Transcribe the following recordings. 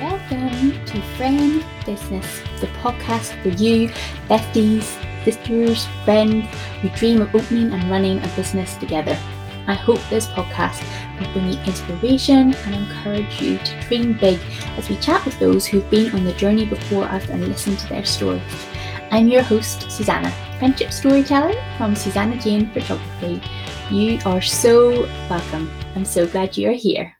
Welcome to Friend Business, the podcast for you, besties, sisters, friends who dream of opening and running a business together. I hope this podcast will bring you inspiration and encourage you to dream big as we chat with those who've been on the journey before us and listen to their stories. I'm your host, Susanna, friendship storyteller from Susanna Jane Photography. You are so welcome. I'm so glad you're here.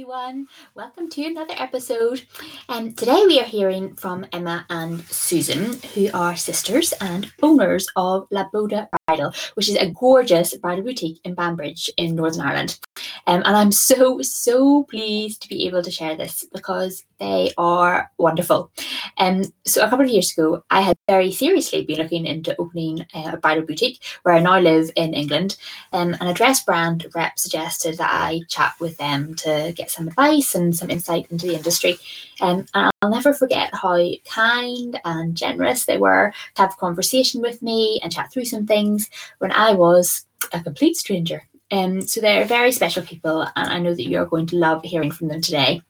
Everyone, welcome to another episode. And um, today we are hearing from Emma and Susan, who are sisters and owners of La Boda Bridal, which is a gorgeous bridal boutique in Banbridge in Northern Ireland. Um, and I'm so, so pleased to be able to share this because they are wonderful. Um, so, a couple of years ago, I had very seriously been looking into opening uh, a bridal boutique where I now live in England. Um, and a dress brand rep suggested that I chat with them to get some advice and some insight into the industry. Um, and I'll never forget how kind and generous they were to have a conversation with me and chat through some things when I was a complete stranger. Um, so they're very special people, and I know that you're going to love hearing from them today.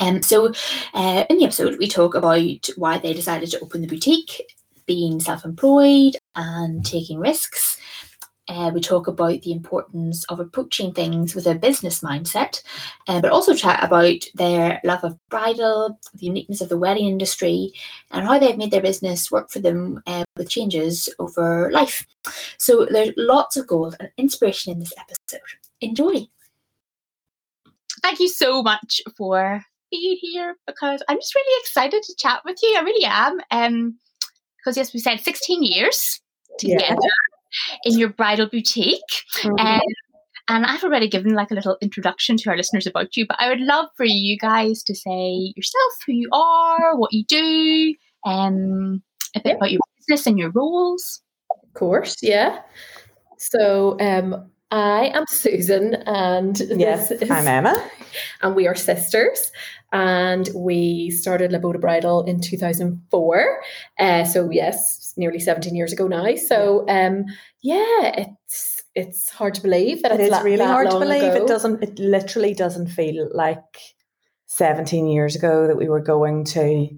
Um, so, uh, in the episode, we talk about why they decided to open the boutique, being self employed, and taking risks. Uh, we talk about the importance of approaching things with a business mindset, uh, but also chat about their love of bridal, the uniqueness of the wedding industry, and how they've made their business work for them uh, with changes over life. So there's lots of gold and inspiration in this episode. Enjoy. Thank you so much for being here because I'm just really excited to chat with you. I really am. Um, because yes, we said 16 years together. Yeah in your bridal boutique. Mm-hmm. Um, and I've already given like a little introduction to our listeners about you, but I would love for you guys to say yourself, who you are, what you do, um, a bit yeah. about your business and your roles. Of course, yeah. So um, I am Susan, and yes, is, I'm Emma, and we are sisters. And we started La Boda Bridal in 2004. Uh, so yes, nearly 17 years ago now. So um, yeah, it's it's hard to believe that it it's really hard to believe. Ago. It doesn't. It literally doesn't feel like 17 years ago that we were going to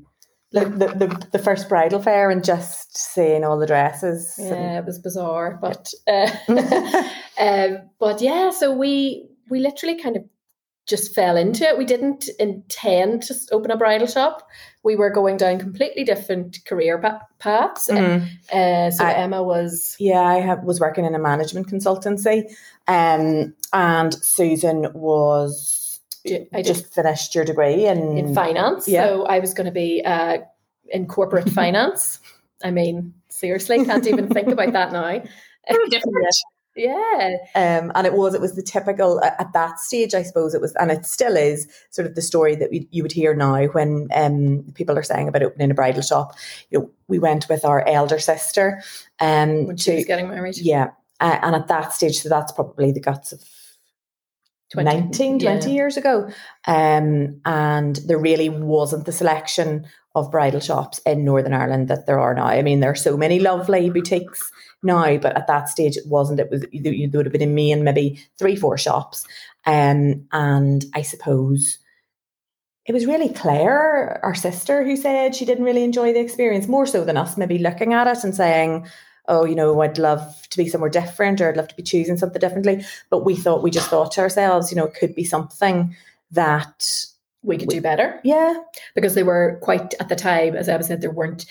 like the, the, the first bridal fair and just seeing all the dresses. Yeah, and, it was bizarre, but uh, um, but yeah. So we we literally kind of just fell into it. We didn't intend to open a bridal shop. We were going down completely different career paths. Mm-hmm. Uh, so I, Emma was yeah, I have, was working in a management consultancy, um, and Susan was I just finished your degree in in finance. Yeah. So I was going to be uh, in corporate finance. I mean, seriously, can't even think about that now. different. Yeah. Um, and it was, it was the typical, at that stage, I suppose it was, and it still is sort of the story that we, you would hear now when um, people are saying about opening a bridal shop. You know, we went with our elder sister. Um, when she to, was getting married. Yeah. Uh, and at that stage, so that's probably the guts of 20, 19, 20 yeah. years ago. Um, and there really wasn't the selection of bridal shops in Northern Ireland that there are now. I mean, there are so many lovely boutiques now, but at that stage it wasn't. It was there would have been in me and maybe three, four shops. Um, and I suppose it was really Claire, our sister, who said she didn't really enjoy the experience more so than us, maybe looking at it and saying, oh, you know, I'd love to be somewhere different or I'd love to be choosing something differently. But we thought, we just thought to ourselves, you know, it could be something that we could we, do better. Yeah. Because they were quite, at the time, as I said, there weren't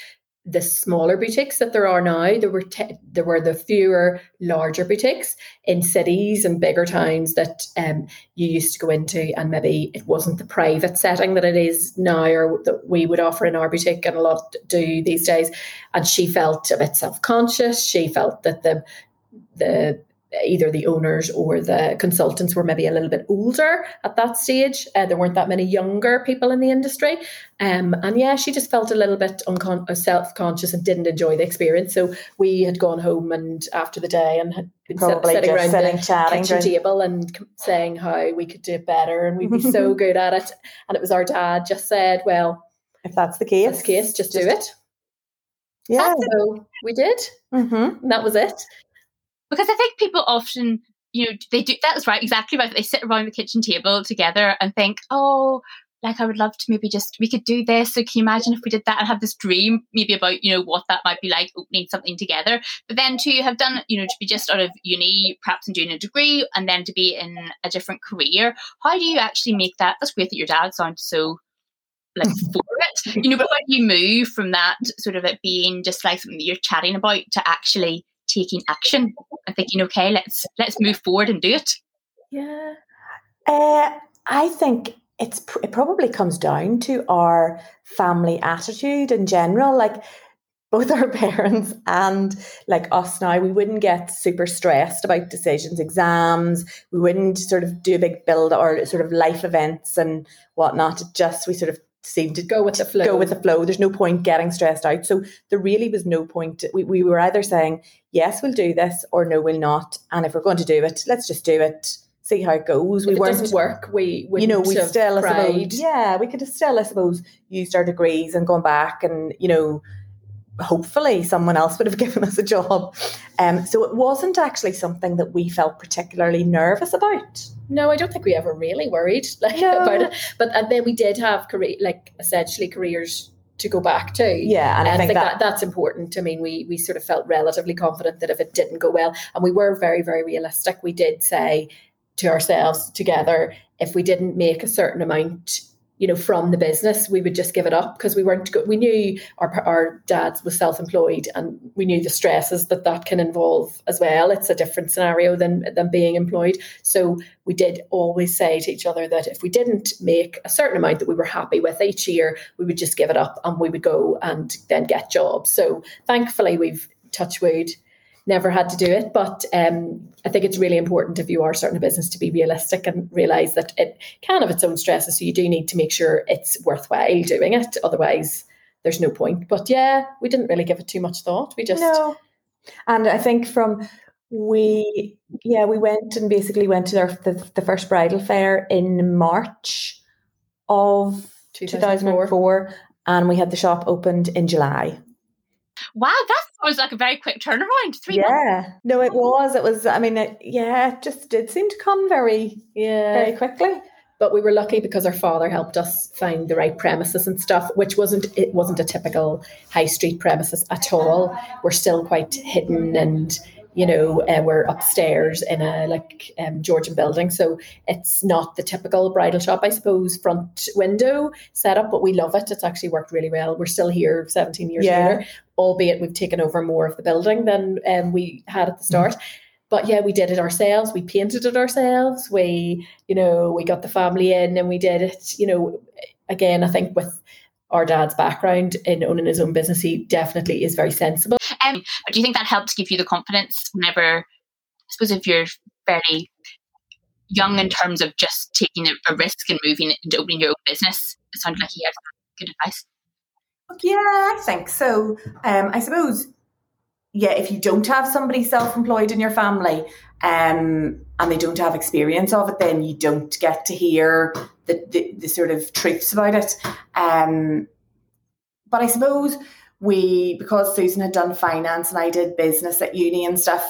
the smaller boutiques that there are now. There were te- there were the fewer larger boutiques in cities and bigger towns that um, you used to go into, and maybe it wasn't the private setting that it is now, or that we would offer in our boutique, and a lot do these days. And she felt a bit self conscious. She felt that the the either the owners or the consultants were maybe a little bit older at that stage. Uh, there weren't that many younger people in the industry. Um, and yeah, she just felt a little bit uncon- uh, self conscious and didn't enjoy the experience. So we had gone home and after the day and had been Probably sitting around sitting, the chatting, kitchen table and saying how we could do it better and we'd be so good at it. And it was our dad just said, well, if that's the case, that's the case just, just do it. Yeah. So we did. Mm-hmm. that was it because I think people often you know, they do that's right, exactly right. They sit around the kitchen table together and think, oh, like I would love to maybe just we could do this. So can you imagine if we did that and have this dream maybe about, you know, what that might be like opening something together. But then to have done, you know, to be just out of uni, perhaps and doing a degree and then to be in a different career, how do you actually make that that's great that your dad sounds so like for it. You know, but how do you move from that sort of it being just like something that you're chatting about to actually taking action and thinking, okay, let's let's move forward and do it? Yeah. Uh, I think it's it probably comes down to our family attitude in general. Like both our parents and like us now, we wouldn't get super stressed about decisions, exams. We wouldn't sort of do a big build or sort of life events and whatnot. It just we sort of seemed to go with the flow. Go with the flow. There's no point getting stressed out. So there really was no point. We, we were either saying, yes, we'll do this or no, we'll not. And if we're going to do it, let's just do it. See how it goes. We if weren't doesn't work. We you know we still I suppose, yeah we could have still I suppose used our degrees and gone back and you know hopefully someone else would have given us a job. Um, so it wasn't actually something that we felt particularly nervous about. No, I don't think we ever really worried like no. about it. But and then we did have career, like essentially careers to go back to. Yeah, and, and I, think, think that, that, that's important. I mean, we we sort of felt relatively confident that if it didn't go well, and we were very very realistic. We did say to ourselves together, if we didn't make a certain amount you know, from the business, we would just give it up because we weren't. We knew our our dad was self employed, and we knew the stresses that that can involve as well. It's a different scenario than than being employed. So we did always say to each other that if we didn't make a certain amount that we were happy with each year, we would just give it up and we would go and then get jobs. So thankfully, we've touch wood never had to do it. But um, I think it's really important if you are starting a business to be realistic and realize that it can have its own stresses. So you do need to make sure it's worthwhile doing it. Otherwise, there's no point. But yeah, we didn't really give it too much thought. We just. No. And I think from we yeah we went and basically went to our, the, the first bridal fair in march of 2004. 2004 and we had the shop opened in july Wow, that was like a very quick turnaround. Three yeah, months. no, it was. It was. I mean, it, yeah, it just did seem to come very, yeah, very quickly. But we were lucky because our father helped us find the right premises and stuff, which wasn't it wasn't a typical high street premises at all. We're still quite hidden and you know, uh, we're upstairs in a like um, Georgian building, so it's not the typical bridal shop, I suppose, front window setup, but we love it. It's actually worked really well. We're still here 17 years yeah. later, albeit we've taken over more of the building than um, we had at the start. Mm-hmm. But yeah, we did it ourselves. We painted it ourselves. We, you know, we got the family in and we did it. You know, again, I think with our dad's background in owning his own business, he definitely is very sensible. Um, but do you think that helps give you the confidence whenever, I suppose, if you're very young in terms of just taking a, a risk and moving into opening your own business? It sounds like he has good advice. Yeah, I think so. Um, I suppose, yeah, if you don't have somebody self employed in your family um, and they don't have experience of it, then you don't get to hear the, the, the sort of truths about it. Um, but I suppose we, because Susan had done finance and I did business at uni and stuff,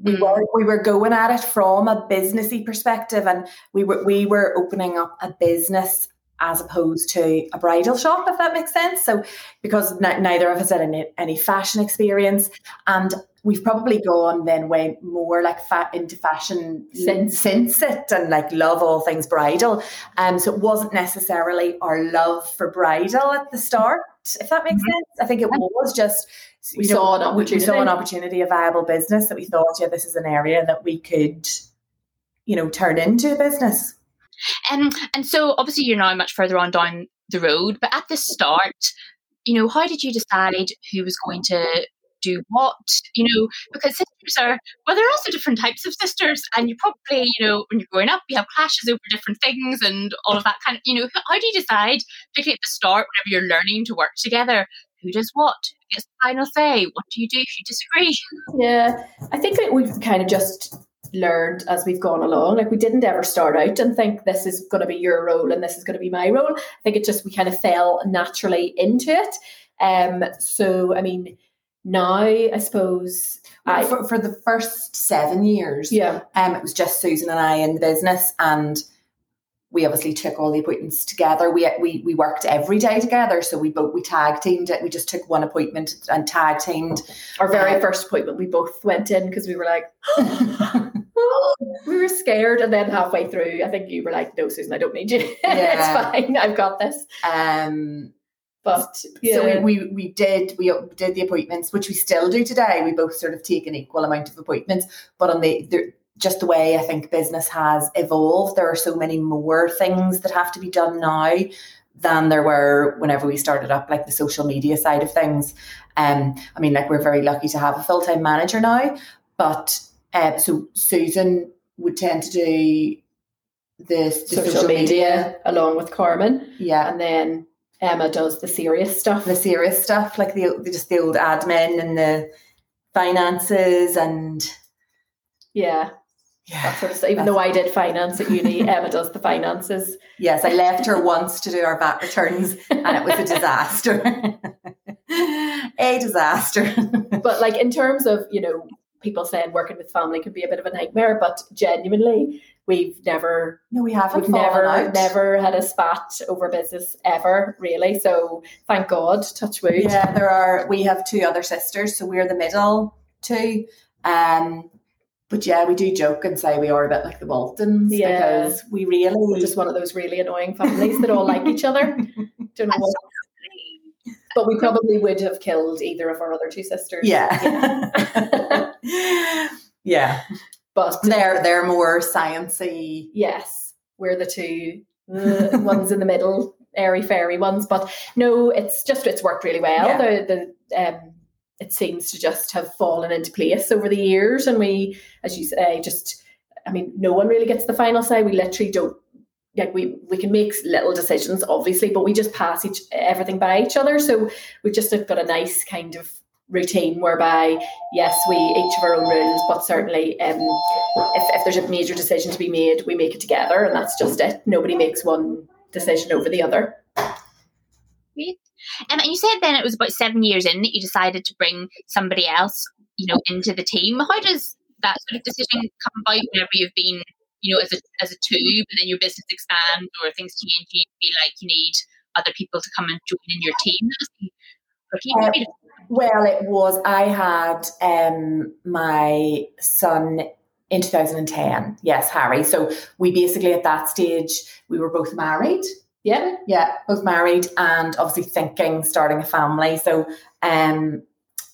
we mm. were we were going at it from a businessy perspective, and we were we were opening up a business as opposed to a bridal shop, if that makes sense. So, because n- neither of us had any, any fashion experience, and we've probably gone then way more like fat into fashion since since it and like love all things bridal. Um, so it wasn't necessarily our love for bridal at the start, if that makes mm-hmm. sense. I think it was just we saw an opportunity. We saw an opportunity, a viable business that we thought, yeah, this is an area that we could, you know, turn into a business. Um, and so obviously you're now much further on down the road, but at the start, you know, how did you decide who was going to do what? You know, because sisters are well, there are also different types of sisters, and you probably, you know, when you're growing up, you have clashes over different things and all of that kind of. You know, how do you decide, particularly at the start, whenever you're learning to work together, who does what? Who gets the final say? What do you do if you disagree? Yeah, I think we've kind of just learned as we've gone along. Like we didn't ever start out and think this is going to be your role and this is going to be my role. I think it just we kind of fell naturally into it. Um, so I mean, now I suppose I for, for the first seven years, yeah um, it was just Susan and I in the business, and we obviously took all the appointments together. We we we worked every day together, so we both we tag teamed it. We just took one appointment and tag teamed. our very Uh, first appointment we both went in because we were like were scared and then halfway through I think you were like no Susan I don't need you it's fine I've got this um, but yeah So we, we we did we did the appointments, which we still do today. We both sort of take an equal amount of appointments, but on the, the just the way I think business has evolved, there are so many more things that have to be done now than there were whenever we started up, like the social media side of things. Um, I mean, like we're very lucky to have a full time manager now, but uh, so Susan would tend to do the, the social, media, along with Carmen. Yeah, and then Emma does the serious stuff. The serious stuff, like the, the just the old admin and the finances and yeah. Yeah. that sort of stuff. Even though I did finance at uni Emma does the finances. Yes, I left her once to do our VAT returns and it was a disaster. a disaster. but like in terms of you know people saying working with family can be a bit of a nightmare but genuinely we've never No, we haven't we've never out. never had a spat over business ever really so thank god touch wood Yeah, there are we have two other sisters, so we're the middle two. Um but yeah, we do joke and say we are a bit like the Waltons Yeah. because we really we're just one of those really annoying families that all like each other don't know what but we probably would have killed either of our other two sisters Yeah. yeah. but They're they're more sciencey. yes we're the two uh, ones in the middle airy fairy ones but no it's just it's worked really well Yeah. the the um it seems to just have fallen into place over the years and we as you say just i mean no one really gets the final say we literally don't like we we can make little decisions obviously but we just pass each everything by each other. So we've just got a nice kind of routine whereby yes we each have our own rules but certainly um if, if there's a major decision to be made we make it together and that's just it. Nobody makes one decision over the other. Um, and you said then it was about seven years in that you decided to bring somebody else, you know, into the team. How does that sort of decision come about whenever you've been, you know, as a as a two, but then your business expands or things change, you feel like you need other people to come and join in your team? That must be tricky. Maybe Well, it was. I had um, my son in 2010. Yes, Harry. So we basically at that stage we were both married. yeah Yeah, both married and obviously thinking starting a family. So um,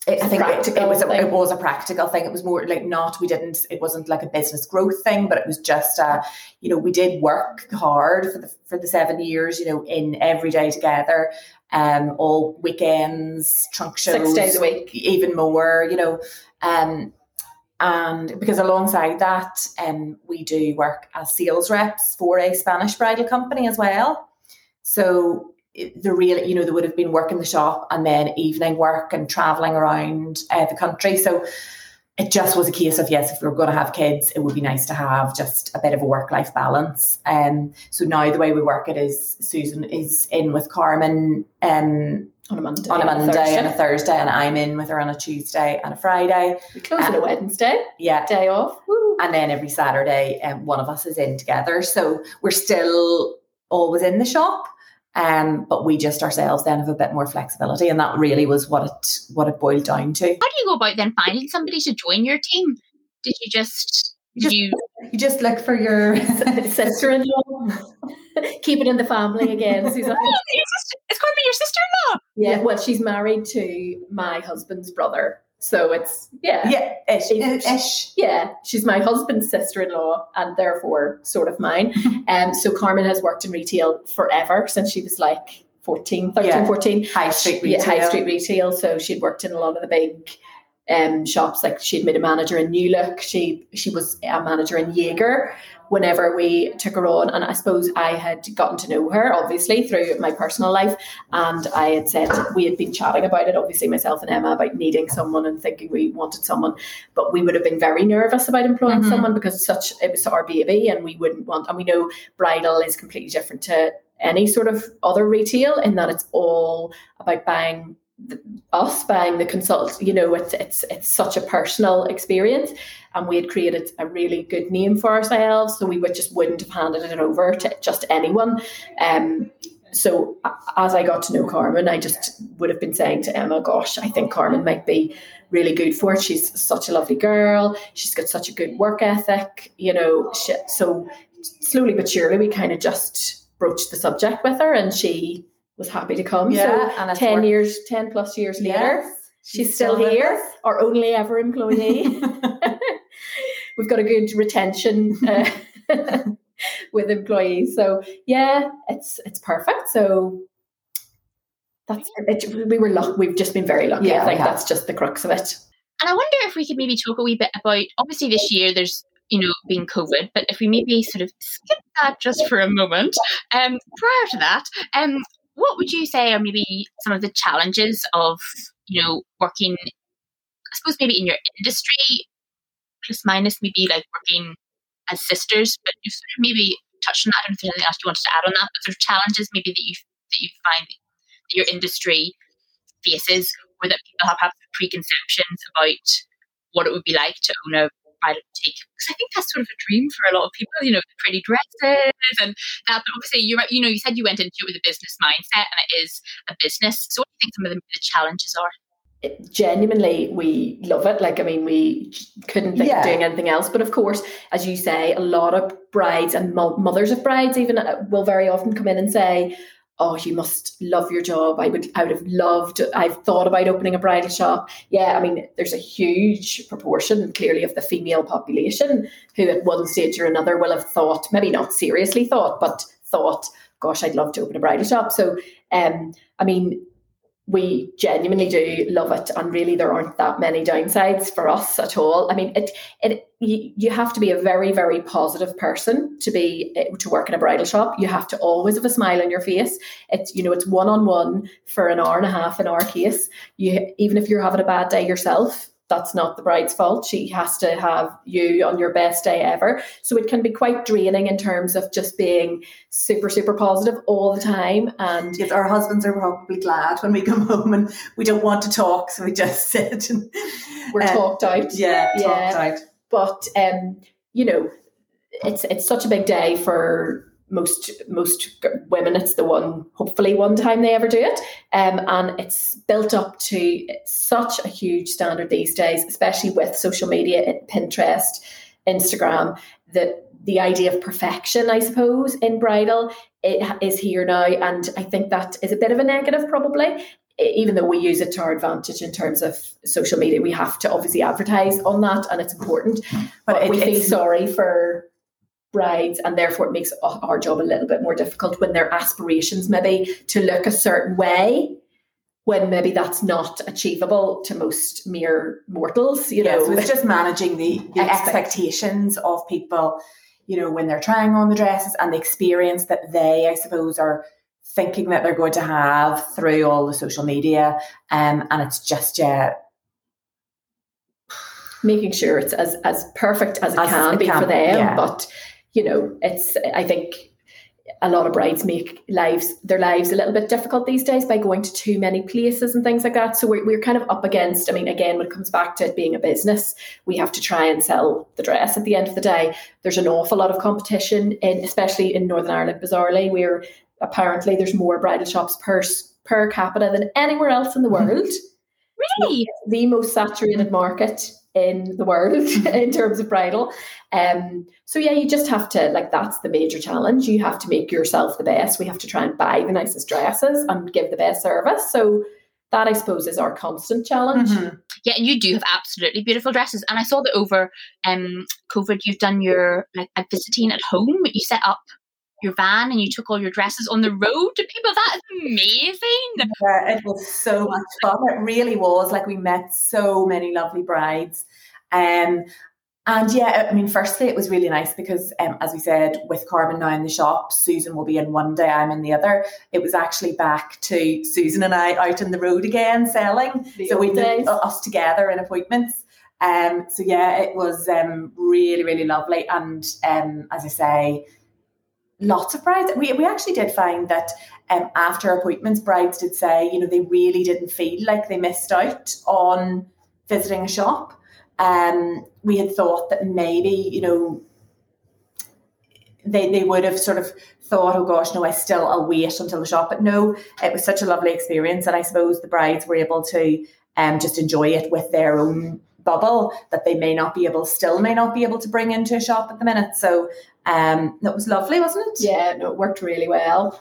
it, I think it, it was a, thing. it was a practical thing. It was more like not we didn't. It wasn't like a business growth thing, but it was just uh, you know we did work hard for the for the seven years. You know, in every day together, um, all weekends, trunk shows, six days a week even more, you know. Um, and because alongside that, um, we do work as sales reps for a Spanish bridal company as well. So the real, you know, they would have been working the shop and then evening work and traveling around uh, the country. So it just was a case of yes, if we were going to have kids, it would be nice to have just a bit of a work life balance. Um, so now the way we work it is Susan is in with Carmen um, on a Monday on a and Monday and a Thursday, and I'm in with her on a Tuesday and a Friday. we close on a Wednesday Yeah. day off Woo. And then every Saturday, um, one of us is in together. So we're still always in the shop, um, but we just ourselves then have a bit more flexibility, and that really was what it what it boiled down to. how do you go about then finding somebody to join your team? Did you just did Just- you You just look for your sister-in-law keep it in the family again Susan. Oh, it's going to be your sister-in-law. yeah well she's married to my husband's brother so it's yeah yeah ish Ish. ish. Yeah, she's my husband's sister-in-law and therefore sort of mine. Um, so Carmen has worked in retail forever since she was like 14, 13, Yeah. 14. High street retail. Yeah, high street retail. So she'd worked in a lot of the big um, shops. Like she'd made a manager in New Look. She she was a manager in Jaeger whenever we took her on. And I suppose I had gotten to know her, obviously, through my personal life. And I had said, we had been chatting about it, obviously, myself and Emma, about needing someone and thinking we wanted someone. But we would have been very nervous about employing Mhm. someone because such it was our baby and we wouldn't want, and we know bridal is completely different to any sort of other retail in that it's all about buying us buying the consult, you know, it's it's it's such a personal experience, and we had created a really good name for ourselves, so we would just wouldn't have handed it over to just anyone. Um, so as I got to know Carmen, I just would have been saying to Emma, "Gosh, I think Carmen might be really good for it. She's such a lovely girl. She's got such a good work ethic, you know." She, so slowly but surely, we kind of just broached the subject with her, and she was happy to come. Yeah, so and ten worked. years, ten plus years Yes, later, she's, still, here, our only ever employee. We've got a good retention uh, with employees, so yeah, it's it's perfect. So that's it, we were lucky. We've just been very lucky. Yeah, I think that's just the crux of it. And I wonder if we could maybe talk a wee bit about obviously this year there's you know been COVID, but if we maybe sort of skip that just for a moment, um, prior to that, um, what would you say are maybe some of the challenges of you know working? I suppose maybe in your industry, plus minus maybe like working as sisters, but you've sort of maybe touched on that. I don't know if there's anything else you wanted to add on that, but sort of challenges maybe that you that you find that your industry faces or that people have, have preconceptions about what it would be like to own a bridal boutique. Because I think that's sort of a dream for a lot of people, you know, the pretty dresses and that. But obviously, you you know, you said you went into it with a business mindset, and it is a business. So, what do you think some of the, the challenges are? It- genuinely we love it like i mean we couldn't think Yeah. of doing anything else but of course as you say a lot of brides and mo- mothers of brides even uh, will very often come in and say oh you must love your job. I would i would have loved i've thought about opening a bridal shop. Yeah i mean there's a huge proportion clearly of the female population who at one stage or another will have thought maybe not seriously thought but thought gosh i'd love to open a bridal shop. So um i mean we genuinely do love it and really there aren't that many downsides for us at all. I mean it it you, you have to be a very very positive person to be eh, to work in a bridal shop. You have to always have a smile on your face. It's you know it's one on one for an hour and a half in our case. You even if you're having a bad day yourself that's not the bride's fault she has to have you on your best day ever so it can be quite draining in terms of just being super super positive all the time and Yes, our husbands are probably glad when we come home and we don't want to talk, so we just sit and we're Uh, talked out yeah, Yeah. talked out. but um, you know, it's it's such a big day for most most women. It's the one, hopefully, one time they ever do it, um, and it's built up to such a huge standard these days, especially with social media, Pinterest, Instagram. That the idea of perfection, I suppose, in bridal it is here now, and I think that is a bit of a negative, probably even though we use it to our advantage in terms of social media, we have to obviously advertise on that and it's important. But, But it- we feel sorry for brides and therefore it makes our job a little bit more difficult when their aspirations maybe to look a certain way when maybe that's not achievable to most mere mortals, you Yeah, know. so it's just managing the, the Expect- expectations of people, you know, when they're trying on the dresses and the experience that they, I suppose, are thinking that they're going to have through all the social media. Um, and it's just, yeah, making sure it's as as perfect as it As can it be can for them. yeah. But you know, it's I think a lot of brides make lives their lives a little bit difficult these days by going to too many places and things like that. So we're we're kind of up against. I mean, again, when it comes back to it being a business, we have to try and sell the dress. At the end of the day, there's an awful lot of competition in, especially in Northern Ireland. Bizarrely, where apparently there's more bridal shops per per capita than anywhere else in the mm-hmm. world Really? the most saturated market in the world in terms of bridal. Um, so yeah, you just have to like that's the major challenge. You have to make yourself the best. We have to try and buy the nicest dresses and give the best service. So that I suppose is our constant challenge. Mm-hmm. Yeah, and you do have absolutely beautiful dresses. And I saw that over um COVID you've done your like a visiting at home. You set up your van and you took all your dresses on the road to people. That is amazing. Yeah, it was so much fun. It really was. Like we met so many lovely brides. Um, and yeah, I mean, firstly, it was really nice because, um, as we said, with Carmen now in the shop, Susan will be in one day, I'm in the other. It was actually back to Susan and I out in the road again selling. The so we did us together in appointments. Um, so yeah, it was um, really, really lovely. And um, as I say, lots of brides. We, we actually did find that um, after appointments, brides did say, you know, they really didn't feel like they missed out on visiting a shop. Um, we had thought that maybe, you know, they, they would have sort of thought, oh gosh, no, I still, I'll wait until the shop. But no, it was such a lovely experience. And I suppose the brides were able to um, just enjoy it with their own bubble that they may not be able, still may not be able to bring into a shop at the minute. So um, that was lovely, wasn't it? Yeah, no, it worked really well.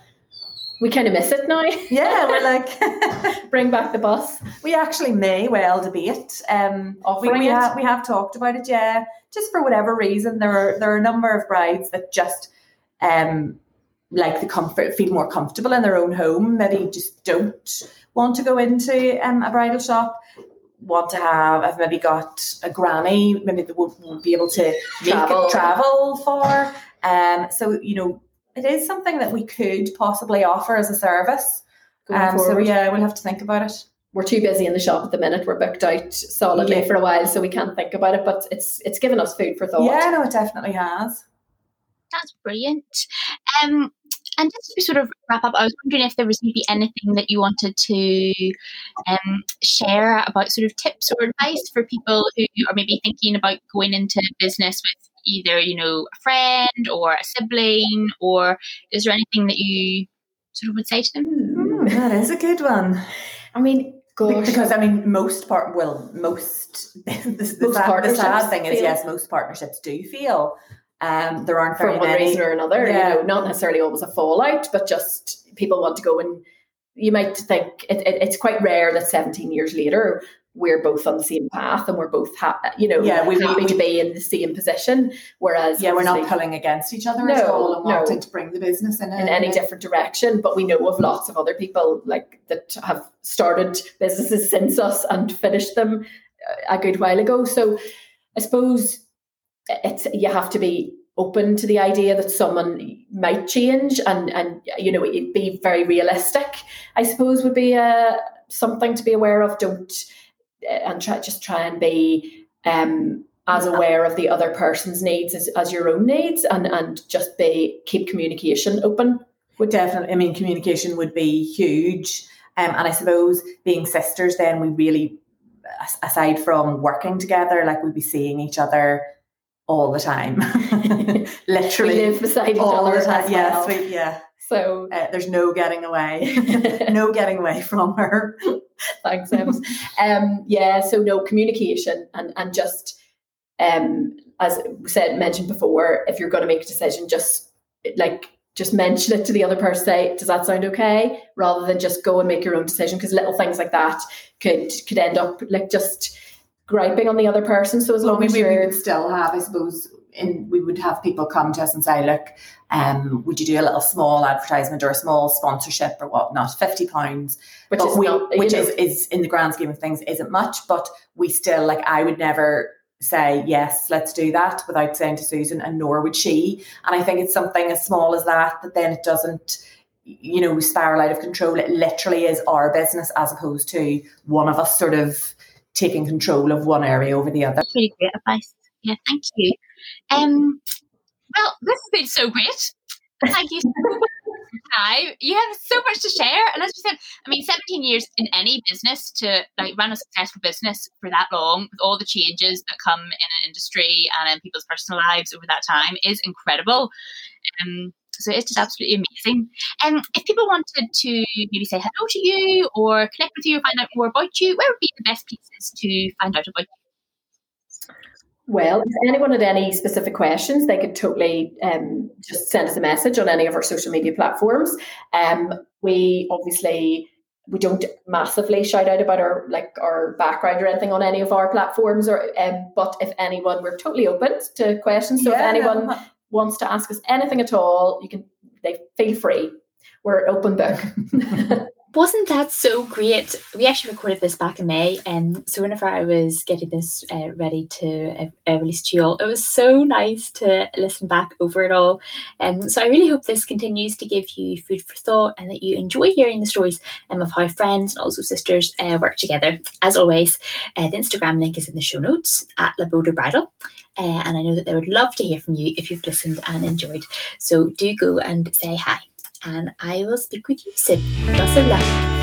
We kind of miss it now. Yeah, we're like bring back the bus. We actually may well debate. Um, we, we have we have talked about it. Yeah, just for whatever reason, there are there are a number of brides that just um like the comfort, feel more comfortable in their own home. Maybe just don't want to go into um, a bridal shop want to have, I've maybe got a granny, maybe they won't, won't be able to travel, travel for. Um, so, you know, it is something that we could possibly offer as a service. Um, so, yeah, we'll have to think about it. We're too busy in the shop at the minute. We're booked out solidly yeah. for a while, so we can't think about it. But it's it's given us food for thought. Yeah, no, it definitely has. That's brilliant. Um, and just to sort of wrap up, I was wondering if there was maybe anything that you wanted to um, share about sort of tips or advice for people who are maybe thinking about going into business with either, you know, a friend or a sibling, or is there anything that you sort of would say to them? Mm, that is a good one. I mean, Gosh. Because I mean, most part, well, most the, the, most sad, the sad thing is, yes, most partnerships do feel um, there aren't very for one many. reason or another. Yeah. You know, not necessarily always a fallout, but just people want to go and you might think it, it, it's quite rare that 17 years later we're both on the same path and we're both ha- you know yeah, we, happy we, to be in the same position. Whereas yeah, we're not pulling against each other no, at all and no, wanting to bring the business in, in any different direction. But we know of lots of other people like that have started businesses since us and finished them a good while ago. So I suppose it's you have to be open to the idea that someone might change and and you know it be very realistic i suppose would be uh, something to be aware of. Don't uh, and try just try and be um, as aware of the other person's needs as, as your own needs and and just be keep communication open. Would definitely i mean communication would be huge um, and i suppose being sisters then we really aside from working together like we'd be seeing each other all the time. Literally. We live beside each other. The time. Yes, well. we, yeah. So uh, there's no getting away. no getting away from her. Thanks, Ems. um, yeah, so no communication and and just um as said mentioned before, if you're gonna make a decision, just like just mention it to the other person say does that sound okay rather than just go and make your own decision because little things like that could could end up like just griping on the other person. So as long as we, we would still have, I suppose, and we would have people come to us and say, look, um, would you do a little small advertisement or a small sponsorship or whatnot? Fifty pounds, which is we, not, which is, is in the grand scheme of things isn't much, but we still like I would never say yes, let's do that without saying to Susan, and nor would she. And I think it's something as small as that that then it doesn't you know spiral out of control it literally is our business as opposed to one of us sort of taking control of one area over the other. That's really great advice. Yeah, thank you. Um, well, this has been so great. Thank you so much. You have so much to share. And as you said, I mean, 17 years in any business to like run a successful business for that long, with all the changes that come in an industry and in people's personal lives over that time is incredible. Um, so it's just absolutely amazing. And um, if people wanted to maybe say hello to you or connect with you or find out more about you, where would be the best places to find out about you? Well, if anyone had any specific questions, they could totally um, just send us a message on any of our social media platforms. Um, we obviously we don't massively shout out about our like our background or anything on any of our platforms or um, but if anyone we're totally open to questions so yeah, if anyone no wants to ask us anything at all, you can they feel free. We're open book. wasn't that so great? We actually recorded this back in May, and um, so whenever I was getting this uh, ready to uh, uh, release to you all, it was so nice to listen back over it all. And um, so I really hope this continues to give you food for thought, and that you enjoy hearing the stories um, of how friends and also sisters uh, work together. As always, uh, the Instagram link is in the show notes at Laboda Bridal. Uh, and I know that they would love to hear from you if you've listened and enjoyed. So do go and say hi and I will speak with you soon. Lots of luck.